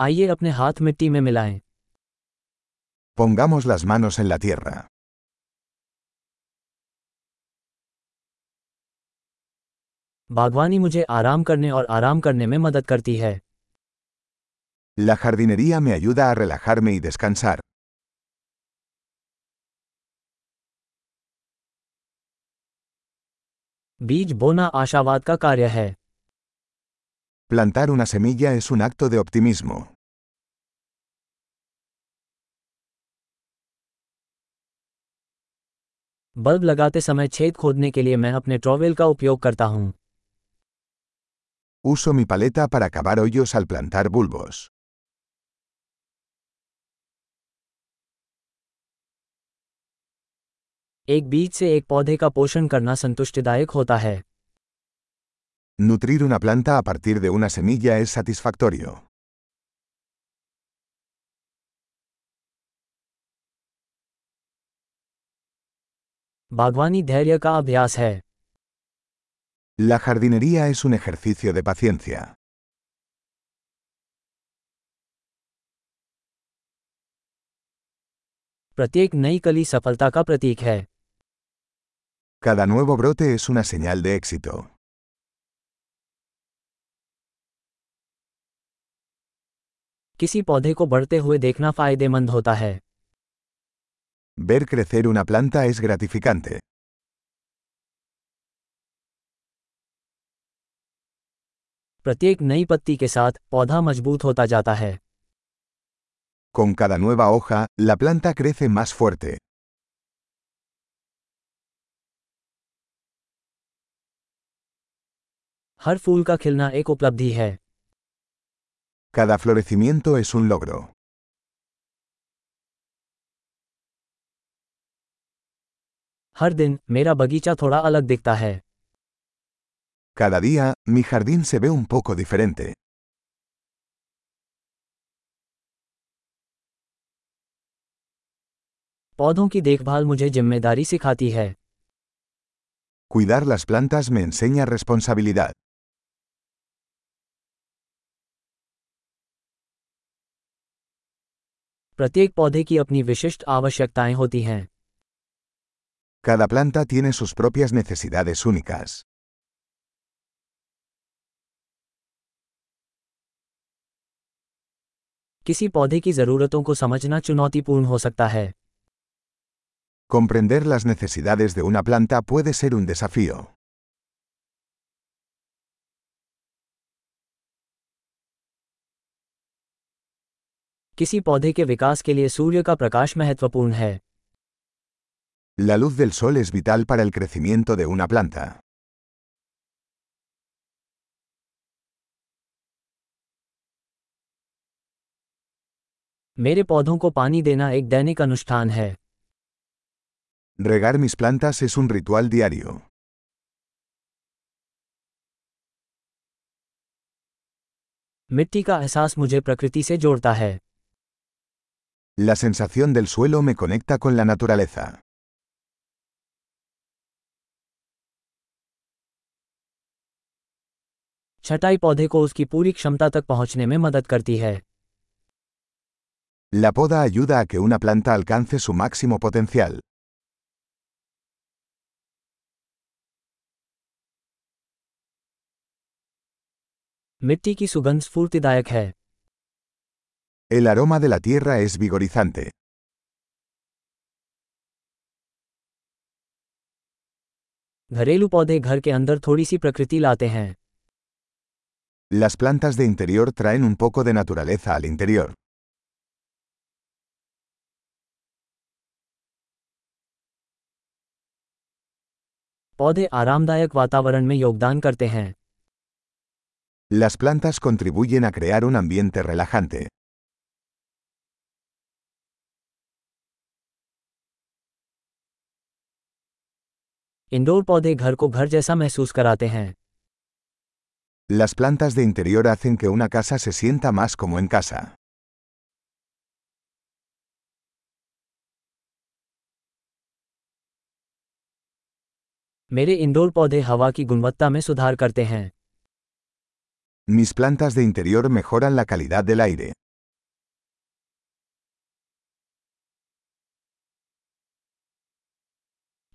आइए अपने हाथ मिट्टी में मिलाएँ Pongamos las manos en la tierra. बागवानी मुझे आराम करने और आराम करने में मदद करती है La jardinería me ayuda a relajarme y descansar. बीज बोना आशावाद का कार्य है Plantar una semilla es un acto de optimismo. Bulb लगाते समय छेद खोदने के लिए मैं अपने ट्रॉवेल का उपयोग करता हूँ Uso mi paleta para cavar hoyos al plantar bulbos. एक बीज से एक पौधे का पोषण करना संतुष्टिदायक होता है Nutrir una planta a partir de una semilla es satisfactorio. La jardinería es un ejercicio de paciencia. Cada nuevo brote es una señal de éxito. किसी पौधे को बढ़ते हुए देखना फ़ायदेमंद होता है Ver crecer una planta es gratificante. प्रत्येक नई पत्ती के साथ पौधा मज़बूत होता जाता है Con cada nueva hoja, la planta crece más fuerte. हर फूल का खिलना एक उपलब्धि है Cada florecimiento es un logro. हर दिन मेरा बगीचा थोड़ा अलग दिखता है Cada día, mi jardín se ve un poco diferente. पौधों की देखभाल मुझे जिम्मेदारी सिखाती है Cuidar las plantas me enseña responsabilidad. प्रत्येक पौधे की अपनी विशिष्ट आवश्यकताएँ होती हैं Cada planta tiene sus propias necesidades únicas. किसी पौधे की ज़रूरतों को समझना चुनौतीपूर्ण हो सकता है Comprender las necesidades de una planta puede ser un desafío. किसी पौधे के विकास के लिए सूर्य का प्रकाश महत्वपूर्ण है La luz del sol es vital para el crecimiento de una planta. मेरे पौधों को पानी देना एक दैनिक अनुष्ठान है Regar mis plantas es un ritual diario. मिट्टी का एहसास मुझे प्रकृति से जोड़ता है La sensación del suelo me conecta con la naturaleza. छटाई पौधे को उसकी पूरी क्षमता तक पहुंचने में मदद करती है La poda ayuda a que una planta alcance su máximo potencial. मिट्टी की सुगंध स्फूर्तिदायक है El aroma de la tierra es vigorizante. घरेलू पौधे घर के अंदर थोड़ी सी प्रकृति लाते हैं Las plantas de interior traen un poco de naturaleza al interior. पौधे आरामदायक वातावरण में योगदान करते हैं Las plantas contribuyen a crear un ambiente relajante. Indoor पौधे घर को घर जैसा महसूस कराते हैं Las plantas de interior hacen que una casa se sienta más como en casa. मेरे इंडोर पौधे हवा की गुणवत्ता में सुधार करते हैं Mis plantas de interior mejoran la calidad del aire.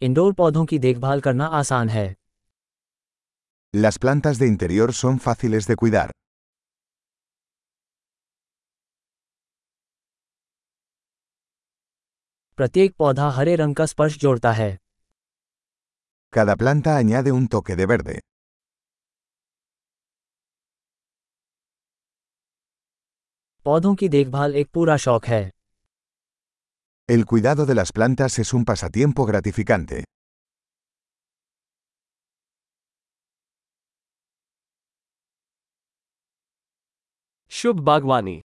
Indoor पौधों की देखभाल करना आसान है Las plantas de interior son fáciles de cuidar. प्रत्येक पौधा हरे रंग का स्पर्श जोड़ता है Cada planta añade un toque de verde. पौधों की देखभाल एक पूरा शौक है El cuidado de las plantas es un pasatiempo gratificante. Shubh Bagwani